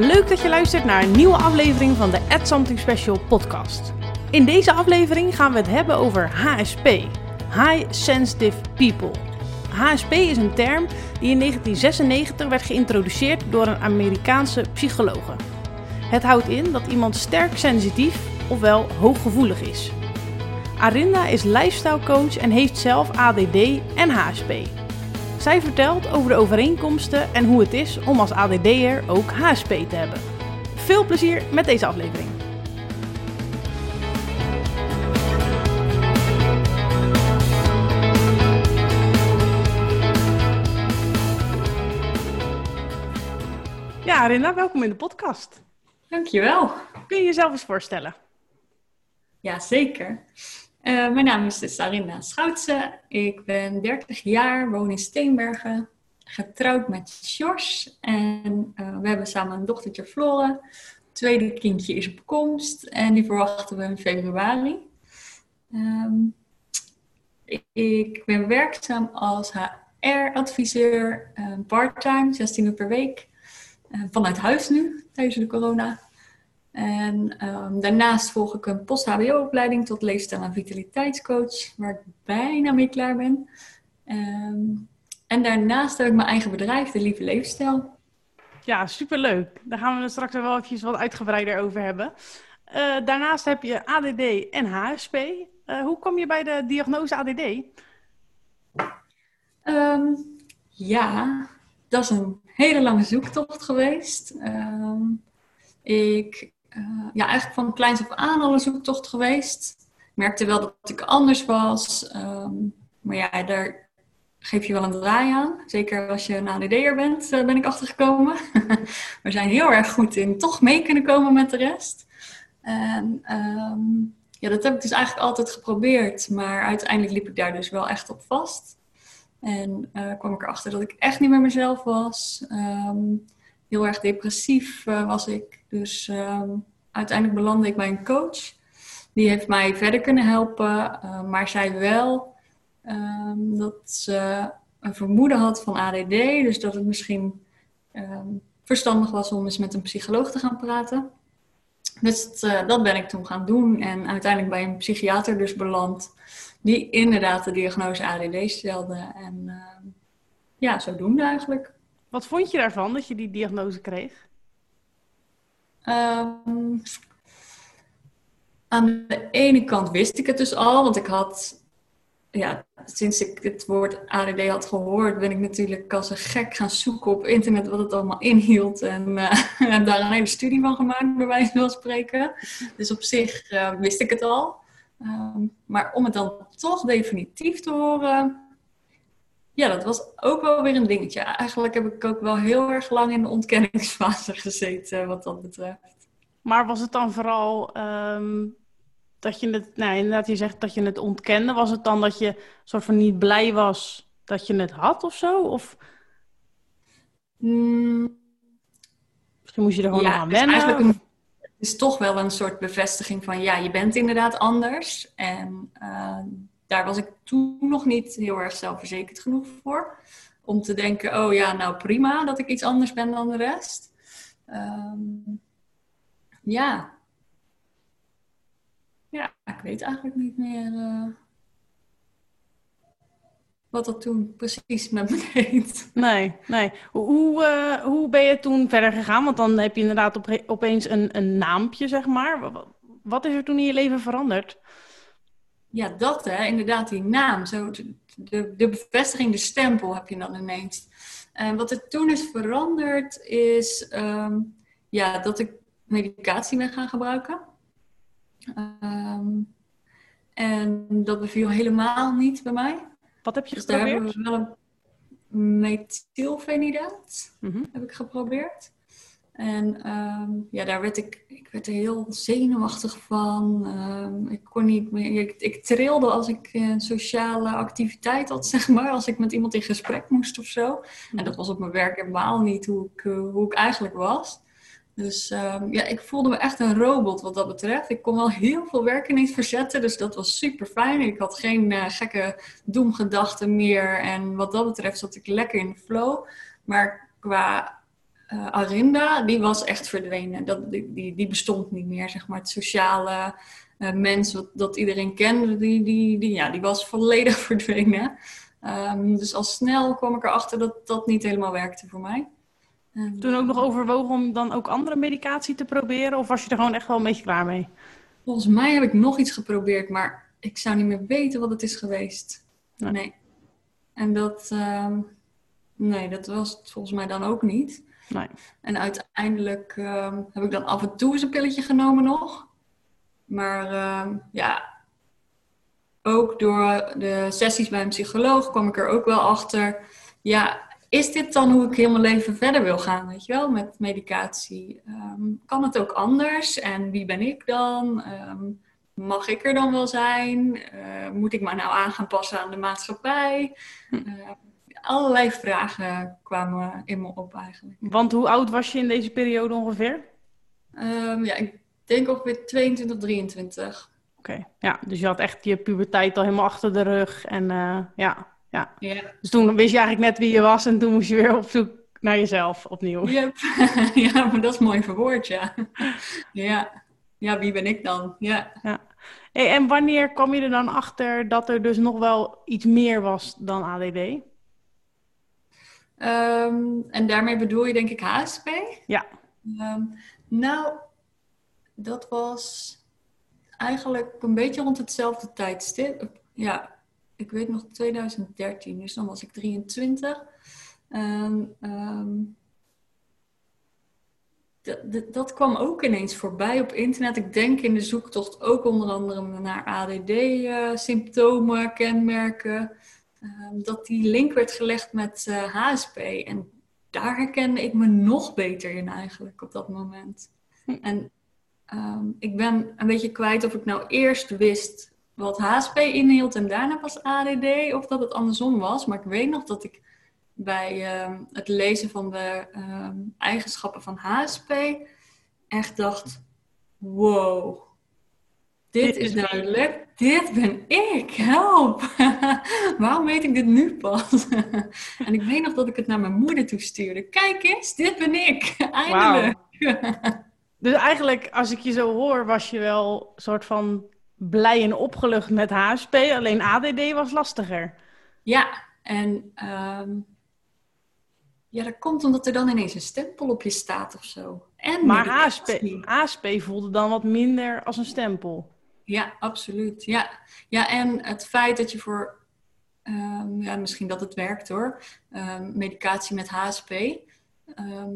Leuk dat je luistert naar een nieuwe aflevering van de Add Something Special podcast. In deze aflevering gaan we het hebben over HSP, High Sensitive People. HSP is een term die in 1996 werd geïntroduceerd door een Amerikaanse psychologe. Het houdt in dat iemand sterk sensitief, ofwel hooggevoelig is. Arinda is lifestyle coach en heeft zelf ADD en HSP. Zij vertelt over de overeenkomsten en hoe het is om als ADD'er ook HSP te hebben. Veel plezier met deze aflevering. Ja, Arinda, welkom in de podcast. Dankjewel. Kun je jezelf eens voorstellen? Ja, zeker. Uh, mijn naam is dus Arinda Schoutse. Ik ben 30 jaar, woon in Steenbergen, getrouwd met Sjors. En uh, we hebben samen een dochtertje Flore. tweede kindje is op komst en die verwachten we in februari. Um, ik ben werkzaam als HR-adviseur, uh, part-time, 16 uur per week. vanuit huis nu, tijdens de corona. En um, daarnaast volg ik een post-HBO-opleiding tot leefstijl- en vitaliteitscoach, waar ik bijna mee klaar ben. Um, en daarnaast heb ik mijn eigen bedrijf, De Lieve Leefstijl. Ja, superleuk. Daar gaan we er straks wel eventjes wat uitgebreider over hebben. Uh, daarnaast heb je ADD en HSP. Uh, hoe kom je bij de diagnose ADD? Um, ja, dat is een hele lange zoektocht geweest. ik uh, ja, eigenlijk van kleins af aan al een zoektocht geweest. Ik merkte wel dat ik anders was. Um, maar ja, daar geef je wel een draai aan. Zeker als je een ADD'er bent, uh, ben ik achtergekomen. We zijn heel erg goed in toch mee kunnen komen met de rest. En um, ja, dat heb ik dus eigenlijk altijd geprobeerd. Maar uiteindelijk liep ik daar dus wel echt op vast. En uh, kwam ik erachter dat ik echt niet meer mezelf was. Um, heel erg depressief uh, was ik. Dus um, uiteindelijk belandde ik bij een coach. Die heeft mij verder kunnen helpen, uh, maar zei wel um, dat ze een vermoeden had van ADD. Dus dat het misschien um, verstandig was om eens met een psycholoog te gaan praten. Dus uh, dat ben ik toen gaan doen en uiteindelijk bij een psychiater dus beland. Die inderdaad de diagnose ADD stelde. En ja, zodoende eigenlijk. Wat vond je daarvan dat je die diagnose kreeg? Um, aan de ene kant wist ik het dus al, want ik had, ja, sinds ik het woord ADD had gehoord, ben ik natuurlijk als een gek gaan zoeken op internet wat het allemaal inhield. En, en daar een hele studie van gemaakt, bij wijze van spreken. Dus op zich uh, wist ik het al. Um, maar om het dan toch definitief te horen, ja, dat was ook wel weer een dingetje. Eigenlijk heb ik ook wel heel erg lang in de ontkenningsfase gezeten, wat dat betreft. Maar was het dan vooral um, dat je het, nou inderdaad, je zegt dat je het ontkende. Was het dan dat je soort van niet blij was dat je het had of zo? Of... Mm. Misschien moest je er gewoon ja, aan wennen? Een, het is toch wel een soort bevestiging van, ja, je bent inderdaad anders. En uh, daar was ik toen nog niet heel erg zelfverzekerd genoeg voor. Om te denken, oh ja, nou prima dat ik iets anders ben dan de rest. Um, ja. Ja, ik weet eigenlijk niet meer uh, wat dat toen precies met me deed. Nee, nee. Hoe, uh, hoe ben je toen verder gegaan? Want dan heb je inderdaad op, opeens een, een naampje, zeg maar. Wat is er toen in je leven veranderd? Ja, dat hè, inderdaad, die naam. Zo, de, de bevestiging, de stempel heb je dan ineens. En wat er toen is veranderd is um, ja, dat ik medicatie ben gaan gebruiken. Um, en dat beviel helemaal niet bij mij. Wat heb je dus geprobeerd? Daar hebben we wel een methylfenidaat mm -hmm. heb ik geprobeerd. En um, ja, daar werd ik, ik werd er heel zenuwachtig van. Um, ik kon niet meer, ik, ik trilde als ik een sociale activiteit had, zeg maar. Als ik met iemand in gesprek moest of zo. En dat was op mijn werk helemaal niet hoe ik, hoe ik eigenlijk was. Dus um, ja, ik voelde me echt een robot wat dat betreft. Ik kon wel heel veel werk ineens verzetten, dus dat was super fijn. Ik had geen uh, gekke doemgedachten meer. En wat dat betreft zat ik lekker in de flow. Maar qua uh, Arinda, die was echt verdwenen. Dat, die, die, die bestond niet meer, zeg maar. Het sociale uh, mens wat, dat iedereen kende, die, die, die, ja, die was volledig verdwenen. Um, dus al snel kwam ik erachter dat dat niet helemaal werkte voor mij. Um, Toen ook nog overwogen om dan ook andere medicatie te proberen? Of was je er gewoon echt wel een beetje klaar mee? Volgens mij heb ik nog iets geprobeerd, maar ik zou niet meer weten wat het is geweest. Nee. nee. En dat, um, nee, dat was het volgens mij dan ook niet. Nee. En uiteindelijk um, heb ik dan af en toe eens een pilletje genomen nog. Maar um, ja, ook door de sessies bij een psycholoog kwam ik er ook wel achter. Ja, is dit dan hoe ik heel mijn leven verder wil gaan, weet je wel, met medicatie? Um, kan het ook anders? En wie ben ik dan? Um, mag ik er dan wel zijn? Uh, moet ik me nou aan gaan passen aan de maatschappij? Uh, allerlei vragen kwamen in me op eigenlijk. Want hoe oud was je in deze periode ongeveer? Um, ja, ik denk ongeveer 22, 23. Oké, ja, dus je had echt je puberteit al helemaal achter de rug. En uh, ja, ja. Dus toen wist je eigenlijk net wie je was en toen moest je weer op zoek naar jezelf opnieuw. Yep. ja, maar dat is mooi verwoord, ja. ja. Ja, wie ben ik dan? Ja. ja. Hey, en wanneer kwam je er dan achter dat er dus nog wel iets meer was dan ADD? Um, ehm, en daarmee bedoel je denk ik HSP? Ja. Um, nou, dat was eigenlijk een beetje rond hetzelfde tijdstip. Ja, ik weet nog 2013, dus dan was ik 23. Um, um, dat, dat, kwam ook ineens voorbij op internet. Ik denk in de zoektocht ook onder andere naar ADD-symptomen, uh, kenmerken. Um, dat die link werd gelegd met uh, eh, HSP. En daar herkende ik me nog beter in eigenlijk op dat moment. Hm. En um, ik ben een beetje kwijt of ik nou eerst wist wat HSP inhield en daarna pas ADD, of dat het andersom was. Maar ik weet nog dat ik bij um, het lezen van de eigenschappen van HSP echt dacht: wow, dit, is duidelijk, dit ben ik, help! Waarom weet ik dit nu pas? en ik weet nog dat ik het naar mijn moeder toestuurde. Kijk eens, dit ben ik, eindelijk! Wow. Dus eigenlijk, als ik je zo hoor, was je wel soort van blij en opgelucht met HSP. Alleen ADD was lastiger. Ja, en um, ja, dat komt omdat er dan ineens een stempel op je staat of zo. En maar HSP, HSP voelde dan wat minder als een stempel. Ja, absoluut. Ja, ja en het feit dat je voor, um, ja, misschien dat het werkt hoor, um, medicatie met HSP.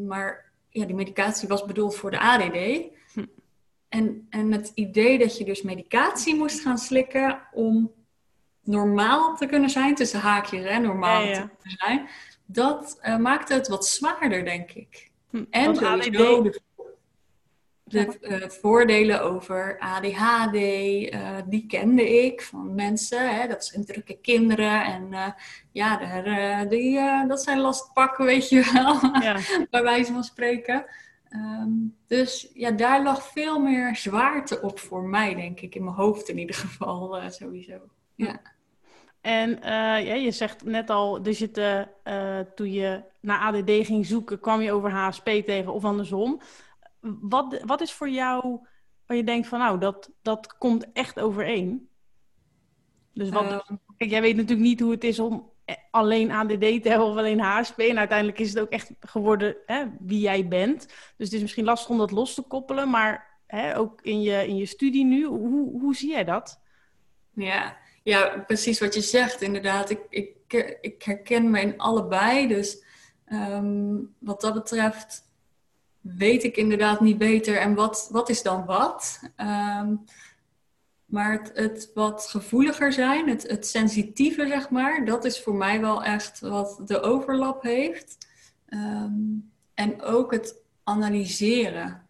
maar ja, die medicatie was bedoeld voor de ADD. Hm. En, en het idee dat je dus medicatie moest gaan slikken om normaal te kunnen zijn, tussen haakjes, hè, normaal te kunnen zijn, dat uh, maakte het wat zwaarder, denk ik. Hm. En sowieso ADD de uh, voordelen over ADHD, uh, eh, die kende ik van mensen. Hè, dat zijn drukke kinderen en uh, ja, daar, die, dat zijn lastpakken, weet je wel, ja. bij wijze van spreken. Um, dus ja, daar lag veel meer zwaarte op voor mij, denk ik, in mijn hoofd in ieder geval, sowieso. Ja. En ja, je zegt net al, dus je, toen je naar ADD ging zoeken, kwam je over HSP tegen of andersom wat, wat is voor jou waar je denkt van nou, dat, dat komt echt overeen? Dus wat, ehm. kijk, jij weet natuurlijk niet hoe het is om alleen ADD te hebben of alleen HSP. En uiteindelijk is het ook echt geworden hè, wie jij bent. Dus het is misschien lastig om dat los te koppelen. Maar hè, ook in je, in je studie nu, hoe, hoe zie jij dat? Ja, ja, precies wat je zegt inderdaad. Ik, ik, ik herken me in allebei. Dus um, wat dat betreft weet ik inderdaad niet beter en wat, wat is dan wat. Um, maar het, het, wat gevoeliger zijn, het, het sensitieve zeg maar, dat is voor mij wel echt wat de overlap heeft. Um, en ook het analyseren.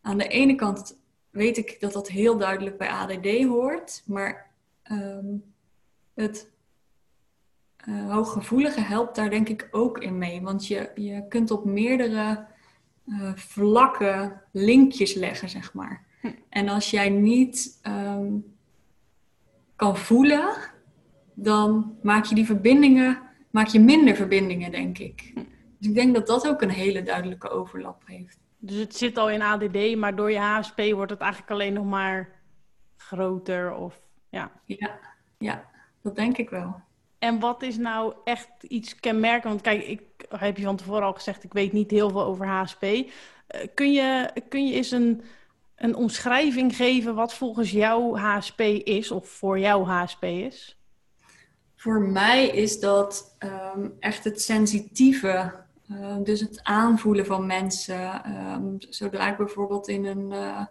Aan de ene kant weet ik dat dat heel duidelijk bij ADD hoort, maar um, het uh, hooggevoelige helpt daar denk ik ook in mee. Want je, je kunt op meerdere uh, vlakke linkjes leggen, zeg maar. Hm. En als jij niet ehm, kan voelen, dan maak je die verbindingen, maak je minder verbindingen, denk ik. Hm. Dus ik denk dat dat ook een hele duidelijke overlap heeft. Dus het zit al in ADD, maar door je HSP wordt het eigenlijk alleen nog maar groter of ja. Ja, ja dat denk ik wel. En wat is nou echt iets kenmerkend? Want kijk, ik heb je van tevoren al gezegd, ik weet niet heel veel over HSP. Eh, kun, je, kun je eens een, een omschrijving geven wat volgens jou HSP is of voor jou HSP is? Voor mij is dat um, echt het sensitieve Ehm, dus het aanvoelen van mensen. Um, zodra ik bijvoorbeeld in een uh,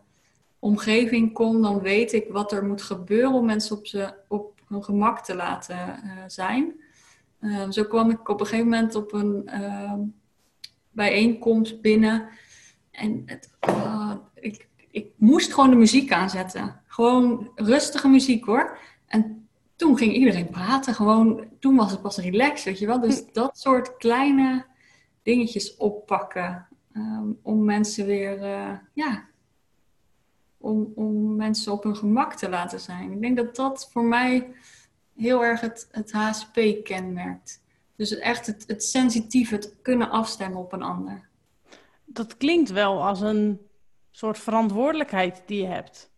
omgeving kom, dan weet ik wat er moet gebeuren om mensen op, ze, op hun gemak te laten zijn. Um, zo kwam ik op een gegeven moment op een bijeenkomst binnen. En het, uh, ik, ik moest gewoon de muziek aanzetten. Gewoon rustige muziek hoor. En toen ging iedereen praten. Gewoon, toen was het pas relaxed, weet je wel. Dus hm. dat soort kleine dingetjes oppakken. Um, om mensen weer, uh, ja, om, om mensen op hun gemak te laten zijn. Ik denk dat dat voor mij heel erg het, het HSP kenmerkt. Dus echt het, het sensitief, het kunnen afstemmen op een ander. Dat klinkt wel als een soort verantwoordelijkheid die je hebt.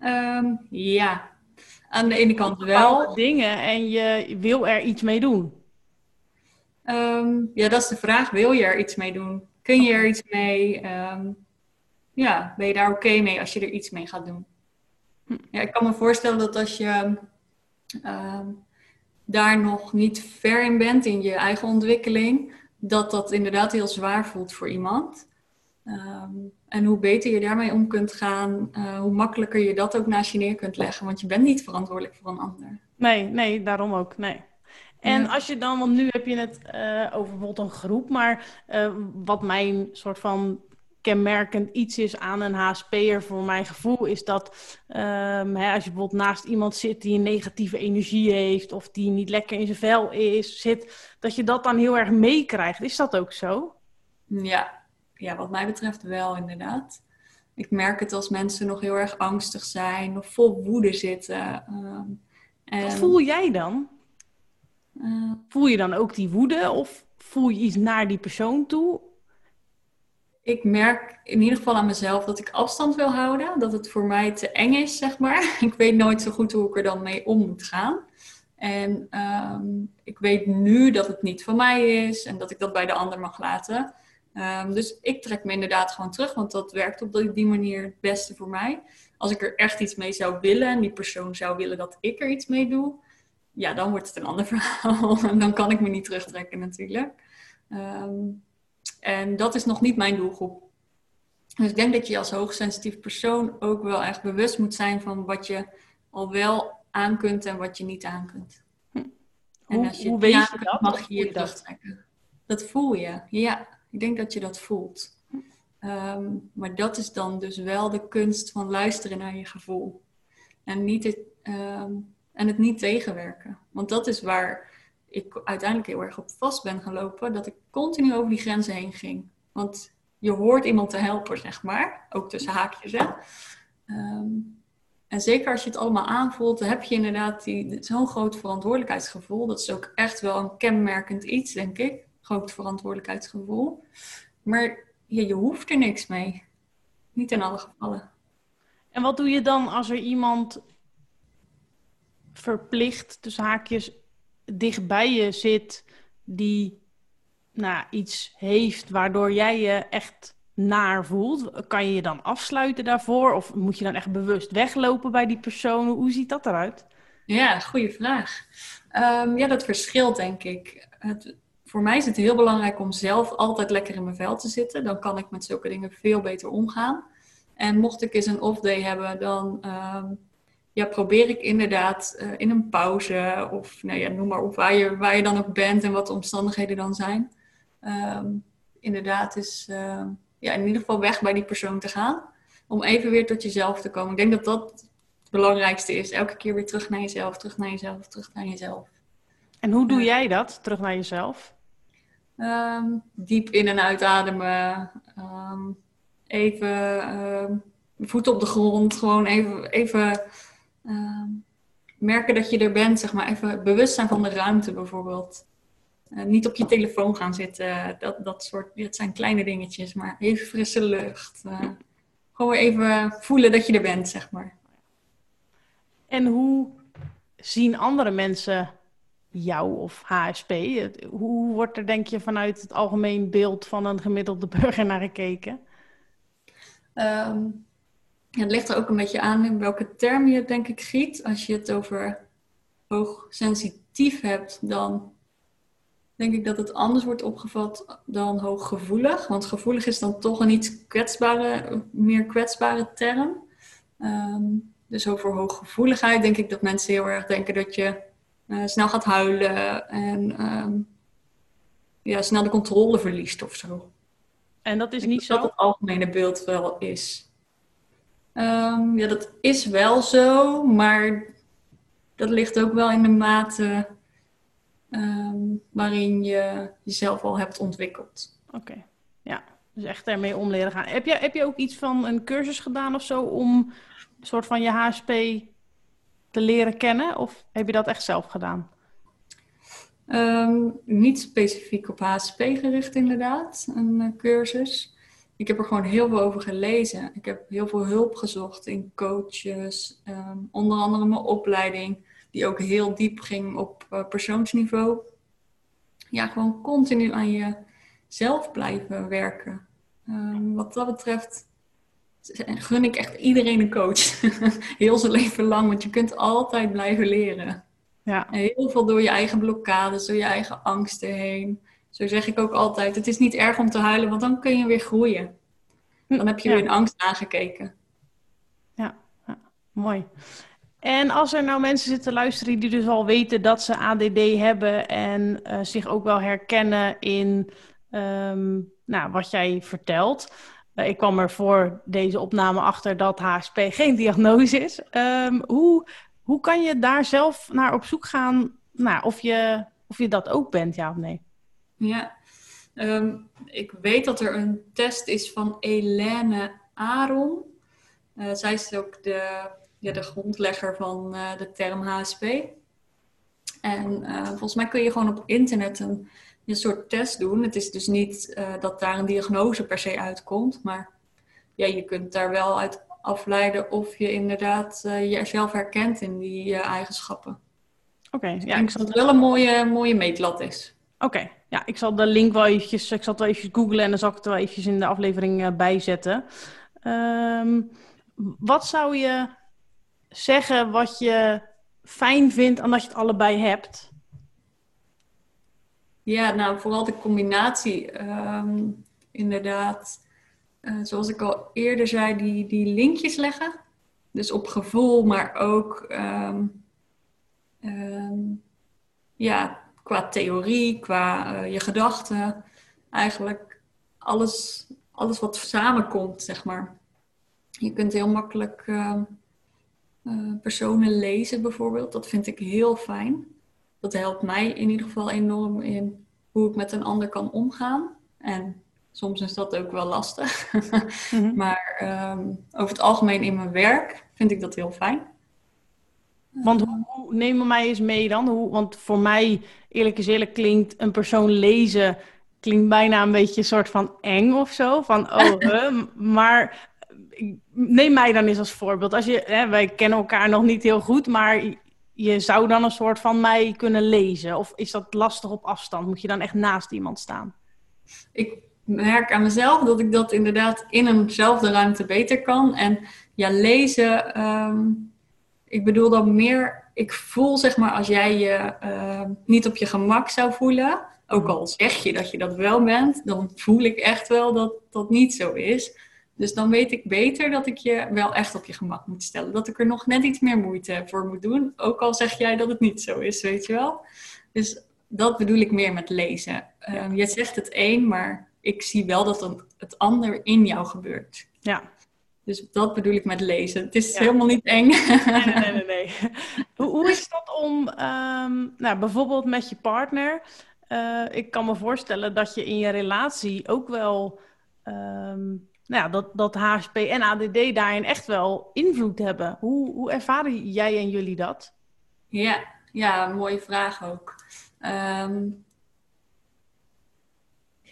Um, ja, aan de ene kant wel. Dingen en je wil er iets mee doen. Um, ja, dat is de vraag. Wil je er iets mee doen? Kun je er iets mee? Um, ja, ben je daar oké mee als je er iets mee gaat doen? Hm. Ja, ik kan me voorstellen dat als je um, daar nog niet ver in bent in je eigen ontwikkeling, dat dat inderdaad heel zwaar voelt voor iemand. en hoe beter je daarmee om kunt gaan, uh, hoe makkelijker je dat ook naast je neer kunt leggen. Want je bent niet verantwoordelijk voor een ander. Nee, nee, daarom ook. Nee. En als je dan, want nu heb je het uh, over bijvoorbeeld een groep, maar uh, wat mijn soort van kenmerkend iets is aan een HSP'er voor mijn gevoel, is dat um, hè, als je bijvoorbeeld naast iemand zit die een negatieve energie heeft of die niet lekker in zijn vel is, zit, dat je dat dan heel erg meekrijgt. Is dat ook zo? Ja. ja, wat mij betreft wel inderdaad. Ik merk het als mensen nog heel erg angstig zijn of vol woede zitten. Um, en... Wat voel jij dan? Uh, voel je dan ook die woede of voel je iets naar die persoon toe? Ik merk in ieder geval aan mezelf dat ik afstand wil houden. Dat het voor mij te eng is, zeg maar. Ik weet nooit zo goed hoe ik er dan mee om moet gaan. En um, ik weet nu dat het niet van mij is en dat ik dat bij de ander mag laten. Um, dus ik trek me inderdaad gewoon terug, want dat werkt op die manier het beste voor mij. Als ik er echt iets mee zou willen en die persoon zou willen dat ik er iets mee doe, ja, dan wordt het een ander verhaal. en dan kan ik me niet terugtrekken natuurlijk. Um, en dat is nog niet mijn doelgroep. Dus ik denk dat je als hoogsensitief persoon ook wel echt bewust moet zijn van wat je al wel aan kunt en wat je niet aan kunt. Hm. En als je hoe weet je dat? mag je je terugtrekken. Dat voel je, ja. Ik denk dat je dat voelt. Um, maar dat is dan dus wel de kunst van luisteren naar je gevoel. En niet het, um, en het niet tegenwerken. Want dat is waar ik uiteindelijk heel erg op vast ben gelopen. Dat ik continu over die grenzen heen ging. Want je hoort iemand te helpen, zeg maar. Ook tussen haakjes, hè. Um, en zeker als je het allemaal aanvoelt, dan heb je inderdaad zo'n groot verantwoordelijkheidsgevoel. Dat is ook echt wel een kenmerkend iets, denk ik. Groot verantwoordelijkheidsgevoel. Maar ja, je hoeft er niks mee. Niet in alle gevallen. En wat doe je dan als er iemand verplicht, tussen haakjes, dichtbij je zit die nou, iets heeft waardoor jij je echt naar voelt? Kan je je dan afsluiten daarvoor? Of moet je dan echt bewust weglopen bij die persoon? Hoe ziet dat eruit? Ja, goede vraag. Um, ja, dat verschilt denk ik. Het, voor mij is het heel belangrijk om zelf altijd lekker in mijn vel te zitten. Dan kan ik met zulke dingen veel beter omgaan. En mocht ik eens een off-day hebben, dan um, ja, probeer ik inderdaad uh, in een pauze of nou ja, noem maar op waar je, waar je dan ook bent en wat de omstandigheden dan zijn. Um, inderdaad is uh, ja, in ieder geval weg bij die persoon te gaan. Om even weer tot jezelf te komen. Ik denk dat dat het belangrijkste is. Elke keer weer terug naar jezelf, terug naar jezelf, terug naar jezelf. En hoe doe jij dat, terug naar jezelf? Um, diep in- en uitademen. Um, even voet op de grond. Gewoon even, even Ehm, merken dat je er bent, zeg maar, even bewust zijn van de ruimte bijvoorbeeld. Eh, niet op je telefoon gaan zitten. Dat, dat soort, dat zijn kleine dingetjes, maar even frisse lucht. Uh, gewoon even voelen dat je er bent, zeg maar. En hoe zien andere mensen jou of HSP? Hoe wordt er, denk je, vanuit het algemeen beeld van een gemiddelde burger naar gekeken? Um, het ligt er ook een beetje aan in welke term je het denk ik giet. Als je het over hoogsensitief hebt, dan denk ik dat het anders wordt opgevat dan hooggevoelig. Want gevoelig is dan toch een iets kwetsbare, meer kwetsbare term. Um, dus over hooggevoeligheid denk ik dat mensen heel erg denken dat je uh, snel gaat huilen en um, ja, snel de controle verliest of zo. En dat is niet zo? Dat het algemene beeld wel is. Um, ja, dat is wel zo, maar dat ligt ook wel in de mate um, waarin je jezelf al hebt ontwikkeld. Oké, ja. Dus echt ermee om leren gaan. Heb je, heb je ook iets van een cursus gedaan of zo om een soort van je HSP te leren kennen? Of heb je dat echt zelf gedaan? Um, niet specifiek op HSP gericht inderdaad, een uh, cursus. Ik heb er gewoon heel veel over gelezen. Ik heb heel veel hulp gezocht in coaches, um, onder andere mijn opleiding, die ook heel diep ging op uh, persoonsniveau. Ja, gewoon continu aan jezelf blijven werken. Um, wat dat betreft gun ik echt iedereen een coach. heel zijn leven lang, want je kunt altijd blijven leren. Ja. heel veel door je eigen blokkades, door je eigen angsten heen. Zo zeg ik ook altijd, het is niet erg om te huilen, want dan kun je weer groeien. Dan heb je weer een angst aangekeken. Ja, ja, mooi. En als er nou mensen zitten luisteren die dus al weten dat ze ADD hebben en uh, zich ook wel herkennen in um, nou, wat jij vertelt. Uh, ik kwam er voor deze opname achter dat HSP geen diagnose is. Um, hoe, hoe kan je daar zelf naar op zoek gaan nou, of, je, of je dat ook bent, ja of nee? Ja, um, ik weet dat er een test is van Helene Aron. Uh, zij is ook de, ja, de grondlegger van uh, de term HSP. En uh, volgens mij kun je gewoon op internet een, een soort test doen. Het is dus niet dat daar een diagnose per se uitkomt, maar ja, je kunt daar wel uit afleiden of je inderdaad jezelf herkent in die eigenschappen. Oké, okay, dus ja. Ik dat het wel een mooie, mooie meetlat is. Oké, ja, ik zal de link wel eventjes, ik zal het wel eventjes googlen en dan zal ik het wel eventjes in de aflevering uh, bijzetten. Um, wat zou je zeggen wat je fijn vindt aan je het allebei hebt? Ja, nou vooral de combinatie. Um, inderdaad, uh, zoals ik al eerder zei, die, die linkjes leggen. Dus op gevoel, maar ook um, ja, qua theorie, qua uh, je gedachten. Eigenlijk alles, alles wat samenkomt, zeg maar. Je kunt heel makkelijk uh, personen lezen, bijvoorbeeld. Dat vind ik heel fijn. Dat helpt mij in ieder geval enorm in hoe ik met een ander kan omgaan. En soms is dat ook wel lastig. Mhm. Maar um, over het algemeen in mijn werk vind ik dat heel fijn. Want hoe, hoe neem mij eens mee dan? Hoe, want voor mij, eerlijk is eerlijk, klinkt een persoon lezen... klinkt bijna een beetje een soort van eng of zo. Van, oh, maar neem mij dan eens als voorbeeld. Als je, hè, wij kennen elkaar nog niet heel goed, maar je zou dan een soort van mij kunnen lezen. Of is dat lastig op afstand? Moet je dan echt naast iemand staan? Ik merk aan mezelf dat ik dat inderdaad in eenzelfde ruimte beter kan. En ja, lezen, um, ik bedoel dan meer, ik voel zeg maar als jij je uh, niet op je gemak zou voelen, ook al zeg je dat je dat wel bent, dan voel ik echt wel dat dat niet zo is. Dus dan weet ik beter dat ik je wel echt op je gemak moet stellen. Dat ik er nog net iets meer moeite voor moet doen. Ook al zeg jij dat het niet zo is, weet je wel. Dus dat bedoel ik meer met lezen. Um, je zegt het één, maar ik zie wel dat het ander in jou gebeurt. Ja. Dus dat bedoel ik met lezen. Het is helemaal niet eng. Nee, nee, nee. nee. hoe, hoe, is dat om, um, nou, bijvoorbeeld met je partner? Uh, ik kan me voorstellen dat je in je relatie ook wel, um, nou ja, dat, dat HSP en ADD daarin echt wel invloed hebben. Hoe, hoe ervaren jij en jullie dat? Ja, ja mooie vraag ook. Um,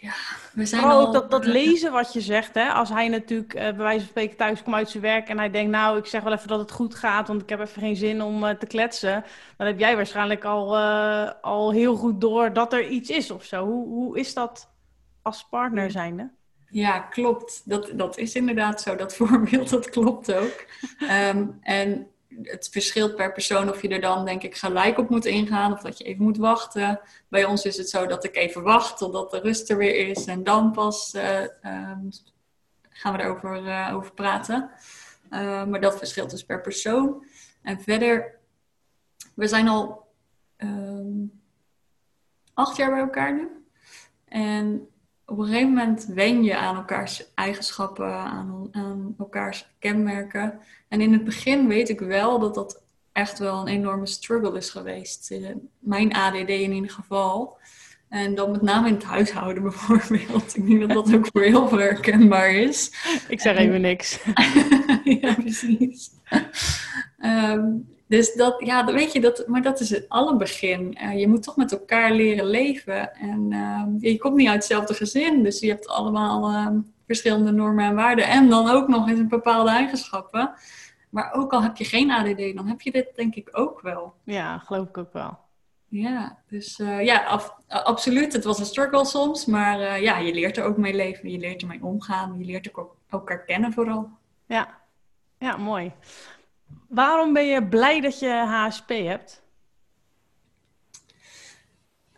Ja, we zijn Vooral al... ook dat, dat lezen wat je zegt, hè? als hij natuurlijk uh, bij wijze van spreken thuis komt uit zijn werk en hij denkt, nou, ik zeg wel even dat het goed gaat, want ik heb even geen zin om uh, te kletsen. Dan heb jij waarschijnlijk al, uh, al heel goed door dat er iets is of zo. Hoe, hoe is dat als partner zijnde? Ja, klopt. Dat, dat is inderdaad zo. Dat voorbeeld, dat klopt ook. um, en het verschilt per persoon of je er dan denk ik gelijk op moet ingaan of dat je even moet wachten. Bij ons is het zo dat ik even wacht totdat de rust er weer is en dan pas uh, um, gaan we erover uh, over praten. Uh, maar dat verschilt dus per persoon. En verder, we zijn al um, acht jaar bij elkaar nu. En op een gegeven moment wen je aan elkaars eigenschappen, aan, aan, elkaars kenmerken. En in het begin weet ik wel dat dat echt wel een enorme struggle is geweest. Mijn ADD in ieder geval. En dan met name in het huishouden bijvoorbeeld. Ik denk dat dat ook voor heel veel herkenbaar is. Ik zeg even niks. ja, precies. Um, dus dat, ja, weet je, dat, maar dat is het alle begin. Uh, je moet toch met elkaar leren leven. En uh, je komt niet uit hetzelfde gezin, dus je hebt allemaal uh, verschillende normen en waarden. En dan ook nog eens een bepaalde eigenschappen. Maar ook al heb je geen ADD, dan heb je dit denk ik ook wel. Ja, geloof ik ook wel. Ja, dus uh, ja, af, absoluut. Het was een struggle soms, maar ja, je leert er ook mee leven. Je leert ermee omgaan. Je leert ook elkaar kennen vooral. Ja, ja mooi. Waarom ben je blij dat je HSP hebt?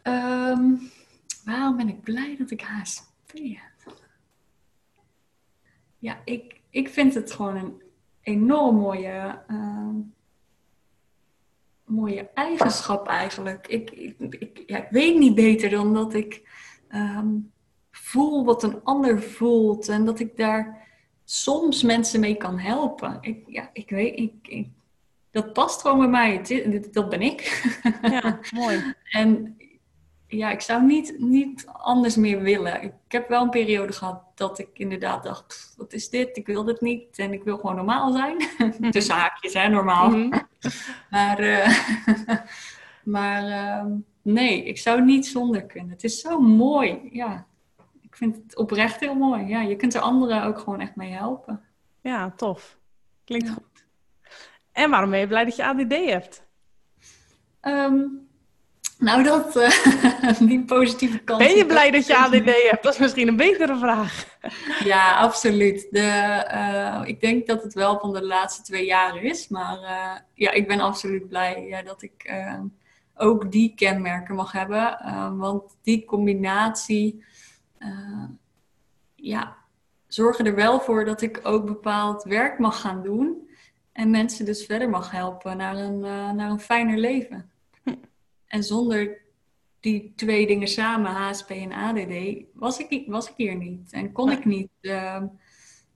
Um, waarom ben ik blij dat ik HSP heb? Ja, ik, ik vind het gewoon een enorm mooie, uh, mooie eigenschap eigenlijk. Ik, ik, ik, weet niet beter dan dat ik um, voel wat een ander voelt en dat ik daar soms mensen mee kan helpen. Ik, ja, ik weet, ik, ik, dat past gewoon bij mij. Het, dat ben ik. Ja, mooi. en ja, ik zou niet, niet anders meer willen. Ik heb wel een periode gehad dat ik inderdaad dacht, wat is dit? Ik wil dit niet en ik wil gewoon normaal zijn. Tussen haakjes, hè, normaal. Mm -hmm. maar uh, maar uh, nee, ik zou niet zonder kunnen. Het is zo mooi, ja ik vind het oprecht heel mooi. Ja, je kunt er anderen ook gewoon echt mee helpen. Ja, tof. Klinkt ja. goed. En waarom ben je blij dat je ADD hebt? Um, nou, dat, uh, die positieve kant. Ben je blij dat je ADD hebt? Dat is misschien een betere vraag. Ja, absoluut. De, uh, ik denk dat het wel van de laatste twee jaar is. Maar uh, ja, ik ben absoluut blij ja, dat ik ook die kenmerken mag hebben. want die combinatie uh, ja, zorgen er wel voor dat ik ook bepaald werk mag gaan doen. En mensen dus verder mag helpen naar een, uh, naar een fijner leven. Hm. En zonder die twee dingen samen, HSP en ADD, was ik, was ik hier niet. En kon ik niet... Uh,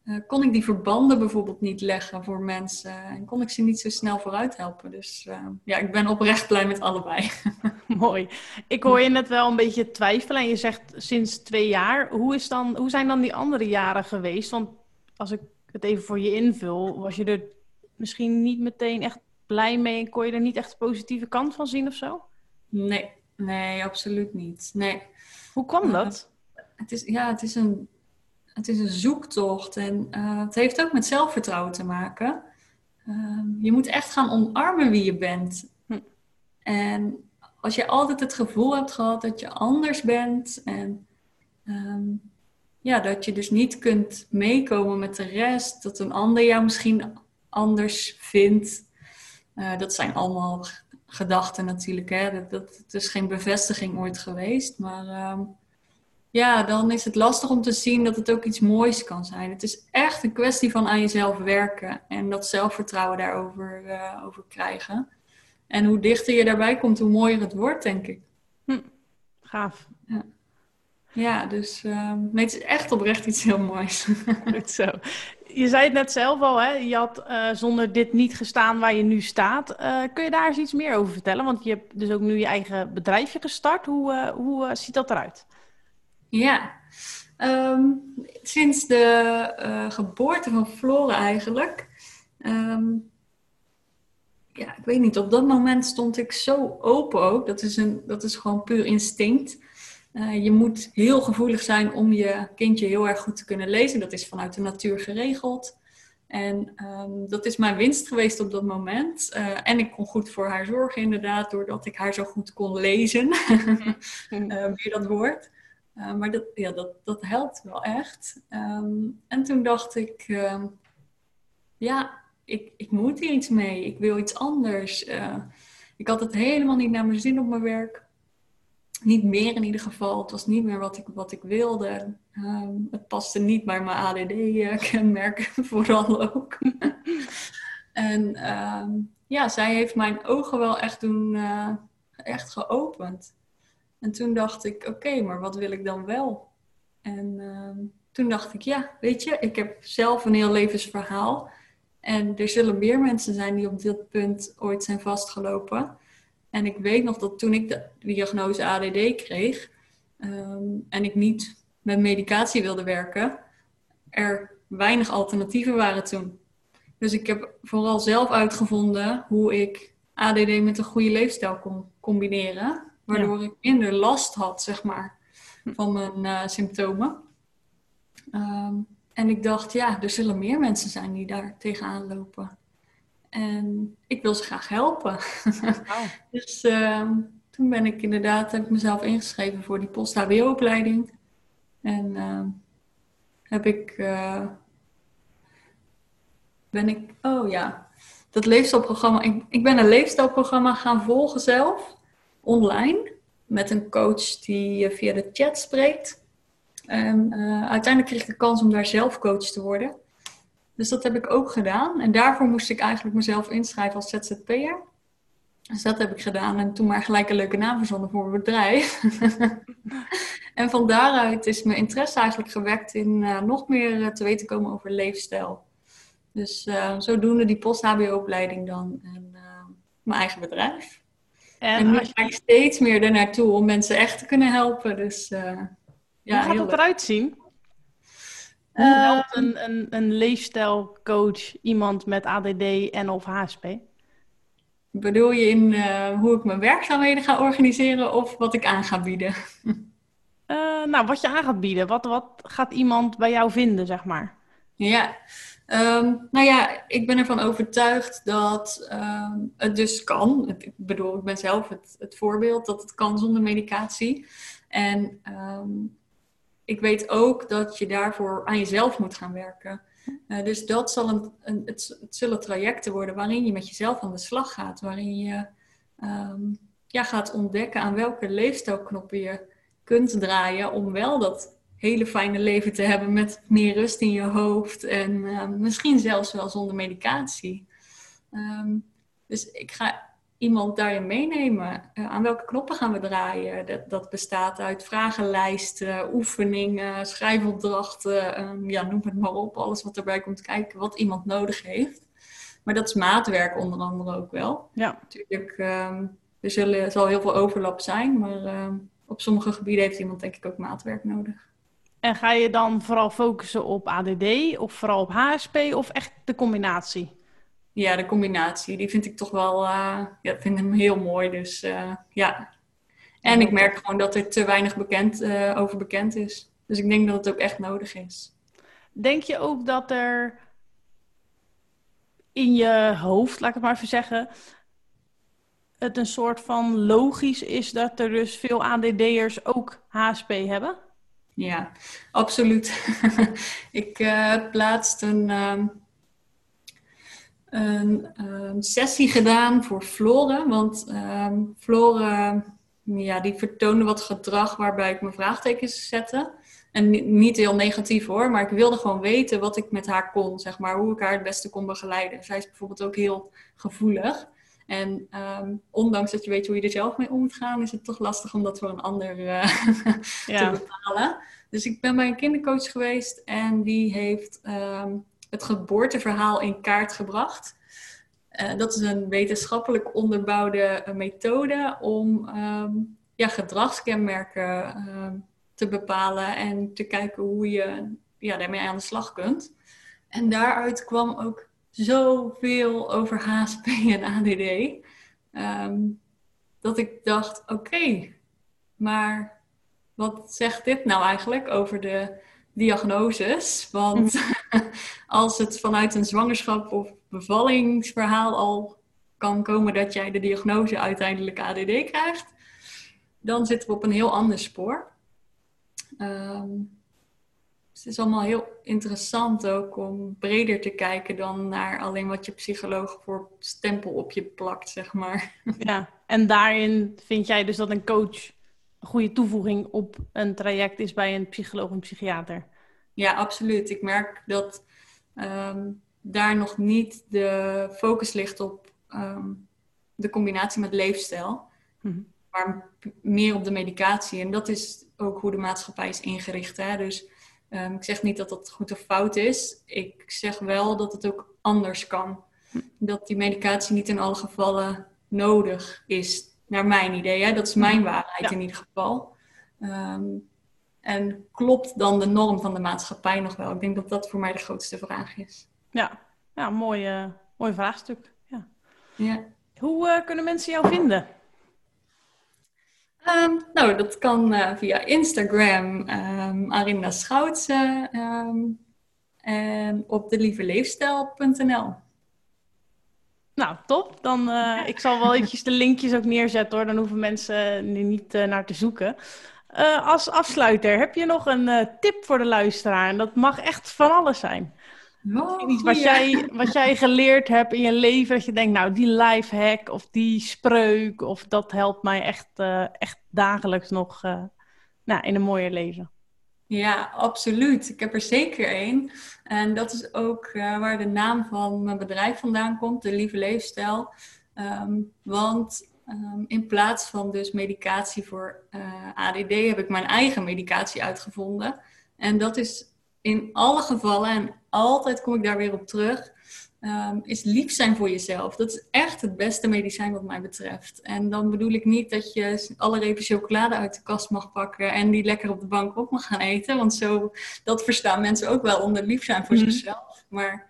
uh, kon ik die verbanden bijvoorbeeld niet leggen voor mensen. En kon ik ze niet zo snel vooruit helpen. Dus uh, ja, ik ben oprecht blij met allebei. Mooi. Ik hoor je net wel een beetje twijfelen. En je zegt sinds twee jaar. Hoe, is dan, hoe zijn dan die andere jaren geweest? Want als ik het even voor je invul, was je er misschien niet meteen echt blij mee. En kon je er niet echt de positieve kant van zien of zo? Nee, nee, absoluut niet. Nee. Hoe kwam dat? Uh, het is, ja, het is een het is een zoektocht en uh, het heeft ook met zelfvertrouwen te maken. Uh, je moet echt gaan omarmen wie je bent. Hm. En als je altijd het gevoel hebt gehad dat je anders bent en um, ja, dat je dus niet kunt meekomen met de rest, dat een ander jou misschien anders vindt. Uh, dat zijn allemaal gedachten natuurlijk. Hè? Dat, dat, het is geen bevestiging ooit geweest, maar um, ja, dan is het lastig om te zien dat het ook iets moois kan zijn. Het is echt een kwestie van aan jezelf werken en dat zelfvertrouwen daarover uh, over krijgen. En hoe dichter je daarbij komt, hoe mooier het wordt, denk ik. Hm, gaaf. Ja. Ja, dus uh, nee, het is echt oprecht iets heel moois. Goed zo. Je zei het net zelf al, hè? je had uh, zonder dit niet gestaan waar je nu staat. Uh, kun je daar eens iets meer over vertellen? Want je hebt dus ook nu je eigen bedrijfje gestart. Hoe, hoe ziet dat eruit? Ja, um, sinds de uh, geboorte van Flora eigenlijk. Um, ja, ik weet niet, op dat moment stond ik zo open ook. Dat is, een, dat is gewoon puur instinct. Eh, je moet heel gevoelig zijn om je kindje heel erg goed te kunnen lezen. Dat is vanuit de natuur geregeld. En ehm, dat is mijn winst geweest op dat moment. Uh, en ik kon goed voor haar zorgen, inderdaad, doordat ik haar zo goed kon lezen. uh, weer dat woord. Uh, maar dat, ja, dat, dat helpt wel echt. Um, en toen dacht ik, ehm, ja, ik, ik moet hier iets mee. Ik wil iets anders. ik had het helemaal niet naar mijn zin op mijn werk niet meer in ieder geval. Het was niet meer wat ik, wat ik wilde. Ehm, het paste niet bij mijn ADD-kenmerken vooral ook. en ehm, ja, zij heeft mijn ogen wel echt doen, uh, echt geopend. En toen dacht ik, oké, maar wat wil ik dan wel? En ehm, toen dacht ik, ja, weet je, ik heb zelf een heel levensverhaal. En er zullen meer mensen zijn die op dit punt ooit zijn vastgelopen. En ik weet nog dat toen ik de diagnose ADD kreeg ehm, en ik niet met medicatie wilde werken, er weinig alternatieven waren toen. Dus ik heb vooral zelf uitgevonden hoe ik ADD met een goede leefstijl kon combineren, waardoor ik minder last had, zeg maar, van mijn uh, symptomen. Ehm, en ik dacht, ja, er zullen meer mensen zijn die daar tegenaan lopen. En ik wil ze graag helpen. dus uh, toen ben ik inderdaad, heb ik mezelf ingeschreven voor die post-HBO-opleiding. En uh, heb ik, uh, ben ik, oh ja, dat leefstijlprogramma. Ik, ik ben een leefstijlprogramma gaan volgen zelf, online. Met een coach die via de chat spreekt. En uh, uiteindelijk kreeg ik de kans om daar zelf coach te worden. Dus dat heb ik ook gedaan. En daarvoor moest ik eigenlijk mezelf inschrijven als ZZP'er. Dus dat heb ik gedaan en toen maar gelijk een leuke naam verzonnen voor mijn bedrijf. en van daaruit is mijn interesse eigenlijk gewekt in uh, nog meer uh, te weten komen over leefstijl. Dus zodoende die post-HBO-opleiding dan en mijn eigen bedrijf. En, en nu ga ik steeds meer ernaartoe om mensen echt te kunnen helpen. Dus, ja, Hoe gaat het eruit zien? Hoe eh, helpt een, een, een leefstijlcoach iemand met ADD en of HSP? Bedoel je in uh, hoe ik mijn werkzaamheden ga organiseren of wat ik aan ga bieden? Uh, nou, wat je aan gaat bieden. Wat, wat gaat iemand bij jou vinden, zeg maar? Ja, um, nou ja, ik ben ervan overtuigd dat um, het dus kan. Ik bedoel, ik ben zelf het, het voorbeeld dat het kan zonder medicatie. En um, ik weet ook dat je daarvoor aan jezelf moet gaan werken. Uh, dus dat zal een, een het, het, zullen trajecten worden waarin je met jezelf aan de slag gaat. Waarin je ja, gaat ontdekken aan welke leefstijlknoppen je kunt draaien om wel dat hele fijne leven te hebben met meer rust in je hoofd en uh, misschien zelfs wel zonder medicatie. Um, dus ik ga iemand daarin meenemen. Uh, aan welke knoppen gaan we draaien? Dat, dat bestaat uit vragenlijsten, oefeningen, schrijfopdrachten, um, ja, noem het maar op. Alles wat erbij komt kijken, wat iemand nodig heeft. Maar dat is maatwerk onder andere ook wel. Ja. Natuurlijk, um, er zullen, zal heel veel overlap zijn, maar op sommige gebieden heeft iemand denk ik ook maatwerk nodig. En ga je dan vooral focussen op ADD of vooral op HSP of echt de combinatie? ja, de combinatie, die vind ik toch wel, uh, ja, vind hem heel mooi. Dus uh, ja. En ik merk gewoon dat er te weinig bekend, uh, over bekend is. Dus ik denk dat het ook echt nodig is. Denk je ook dat er in je hoofd, laat ik het maar even zeggen, het een soort van logisch is dat er dus veel ADD'ers ook HSP hebben? Ja, absoluut. ik heb laatst een een, een sessie gedaan voor Floren. Want um, Floren ja, die vertoonde wat gedrag waarbij ik mijn vraagtekens zette. En niet heel negatief hoor, maar ik wilde gewoon weten wat ik met haar kon, zeg maar, hoe ik haar het beste kon begeleiden. Zij is bijvoorbeeld ook heel gevoelig. En um, ondanks dat je weet hoe je er zelf mee om moet gaan, is het toch lastig om dat voor een ander uh, ja. te bepalen. Dus ik ben bij een kindercoach geweest en die heeft um, het geboorteverhaal in kaart gebracht. Uh, dat is een wetenschappelijk onderbouwde eh, methode om um, ja, gedragskenmerken uh, te bepalen en te kijken hoe je ja, daarmee aan de slag kunt. En daaruit kwam ook zoveel over HSP en ADD. Um, dat ik dacht, oké, okay, maar wat zegt dit nou eigenlijk over de diagnoses? Want mhm. als het vanuit een zwangerschap of bevallingsverhaal al kan komen dat jij de diagnose uiteindelijk ADD krijgt, dan zitten we op een heel ander spoor. Um, het is allemaal heel interessant ook om breder te kijken dan naar alleen wat je psycholoog voor stempel op je plakt, zeg maar. Ja, en daarin vind jij dus dat een coach een goede toevoeging op een traject is bij een psycholoog en psychiater? Ja, absoluut. Ik merk dat ehm, daar nog niet de focus ligt op ehm, de combinatie met leefstijl, mhm. maar meer op de medicatie. En dat is ook hoe de maatschappij is ingericht. Hè? Dus Ehm, ik zeg niet dat dat goed of fout is. Ik zeg wel dat het ook anders kan. Dat die medicatie niet in alle gevallen nodig is, naar mijn idee. Hè? Dat is mijn waarheid in ieder geval. Ehm, en klopt dan de norm van de maatschappij nog wel? Ik denk dat dat voor mij de grootste vraag is. Ja, ja mooi, uh, mooi vraagstuk. Ja. Ja. Hoe uh, kunnen mensen jou vinden? Um, nou, dat kan uh, via Instagram, um, Arinda Schoutse um, en op delieveleefstijl.nl. Nou, top. Dan, uh, ik zal wel eventjes de linkjes ook neerzetten hoor. Dan hoeven mensen er niet uh, naar te zoeken. als afsluiter, heb je nog een tip voor de luisteraar? En dat mag echt van alles zijn. Oh, iets wat jij, wat jij geleerd hebt in je leven, dat je denkt, nou, die life hack of die spreuk, of dat helpt mij echt, uh, echt dagelijks nog uh, nou, in een mooier leven. Ja, absoluut. Ik heb er zeker één. En dat is ook uh, waar de naam van mijn bedrijf vandaan komt, de Lieve Leefstijl. Um, want um, in plaats van dus medicatie voor ADD heb ik mijn eigen medicatie uitgevonden. En dat is in alle gevallen, en altijd kom ik daar weer op terug, um, is lief zijn voor jezelf. Dat is echt het beste medicijn wat mij betreft. En dan bedoel ik niet dat je alle repen chocolade uit de kast mag pakken en die lekker op de bank op mag gaan eten. Want zo, dat verstaan mensen ook wel onder lief zijn voor mhm. zichzelf. Maar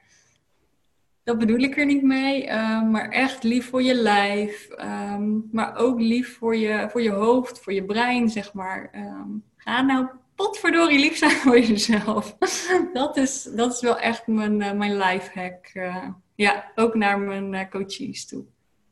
dat bedoel ik er niet mee. Um, maar echt lief voor je lijf. Um, maar ook lief voor je, voor je hoofd, voor je brein, zeg maar. ga nou potverdorie lief zijn voor jezelf. dat, is, dat is wel echt mijn, uh, mijn life hack. Uh, ja, ook naar mijn uh, coaches toe.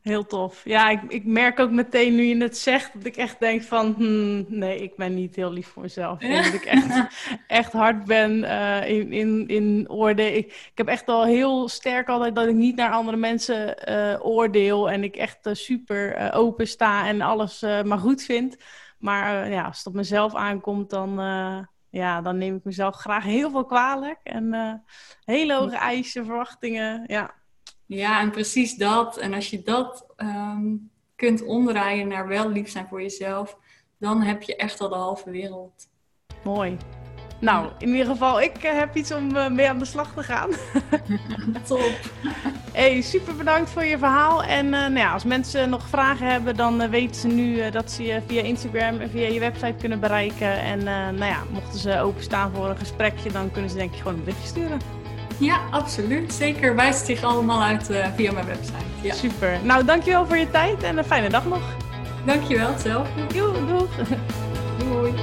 Heel tof. Ja, ik, ik merk ook meteen nu je het zegt, dat ik echt denk van, hmm, nee, ik ben niet heel lief voor mezelf. Ja. Dat ik echt, echt hard ben in, in, in orde. Ik, ik heb echt al heel sterk altijd dat ik niet naar andere mensen oordeel en ik echt super open sta en alles maar goed vind. Maar uh, ja, als het op mezelf aankomt, dan, uh, ja, dan neem ik mezelf graag heel veel kwalijk. En uh, hele hoge eisen, verwachtingen. Ja. ja, en precies dat. En als je dat um, kunt omdraaien naar wel lief zijn voor jezelf, dan heb je echt al de halve wereld. Mooi. Nou, in ieder geval, ik eh, heb iets om uh, mee aan de slag te gaan. Top. Hey, super bedankt voor je verhaal. En uh, nou ja, als mensen nog vragen hebben, dan weten ze nu dat ze je via Instagram en via je website kunnen bereiken. En nou ja, mochten ze openstaan voor een gesprekje, dan kunnen ze denk ik gewoon een berichtje sturen. Ja, absoluut. Zeker wijst zich allemaal uit via mijn website. Ja. Super. Nou, dankjewel voor je tijd en een fijne dag nog. Dankjewel, zelf. Doei, doeg. Doei.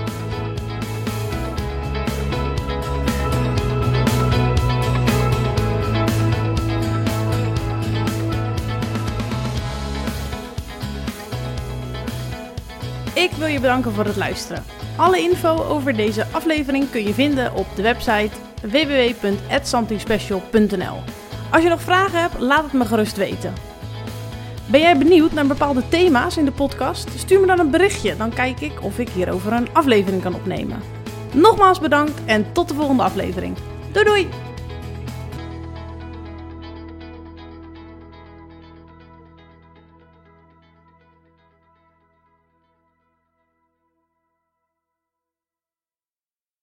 Ik wil je bedanken voor het luisteren. Alle info over deze aflevering kun je vinden op de website www.somethingspecial.nl. Als je nog vragen hebt, laat het me gerust weten. Ben jij benieuwd naar bepaalde thema's in de podcast? Stuur me dan een berichtje, dan kijk ik of ik hierover een aflevering kan opnemen. Nogmaals bedankt en tot de volgende aflevering. Doei doei!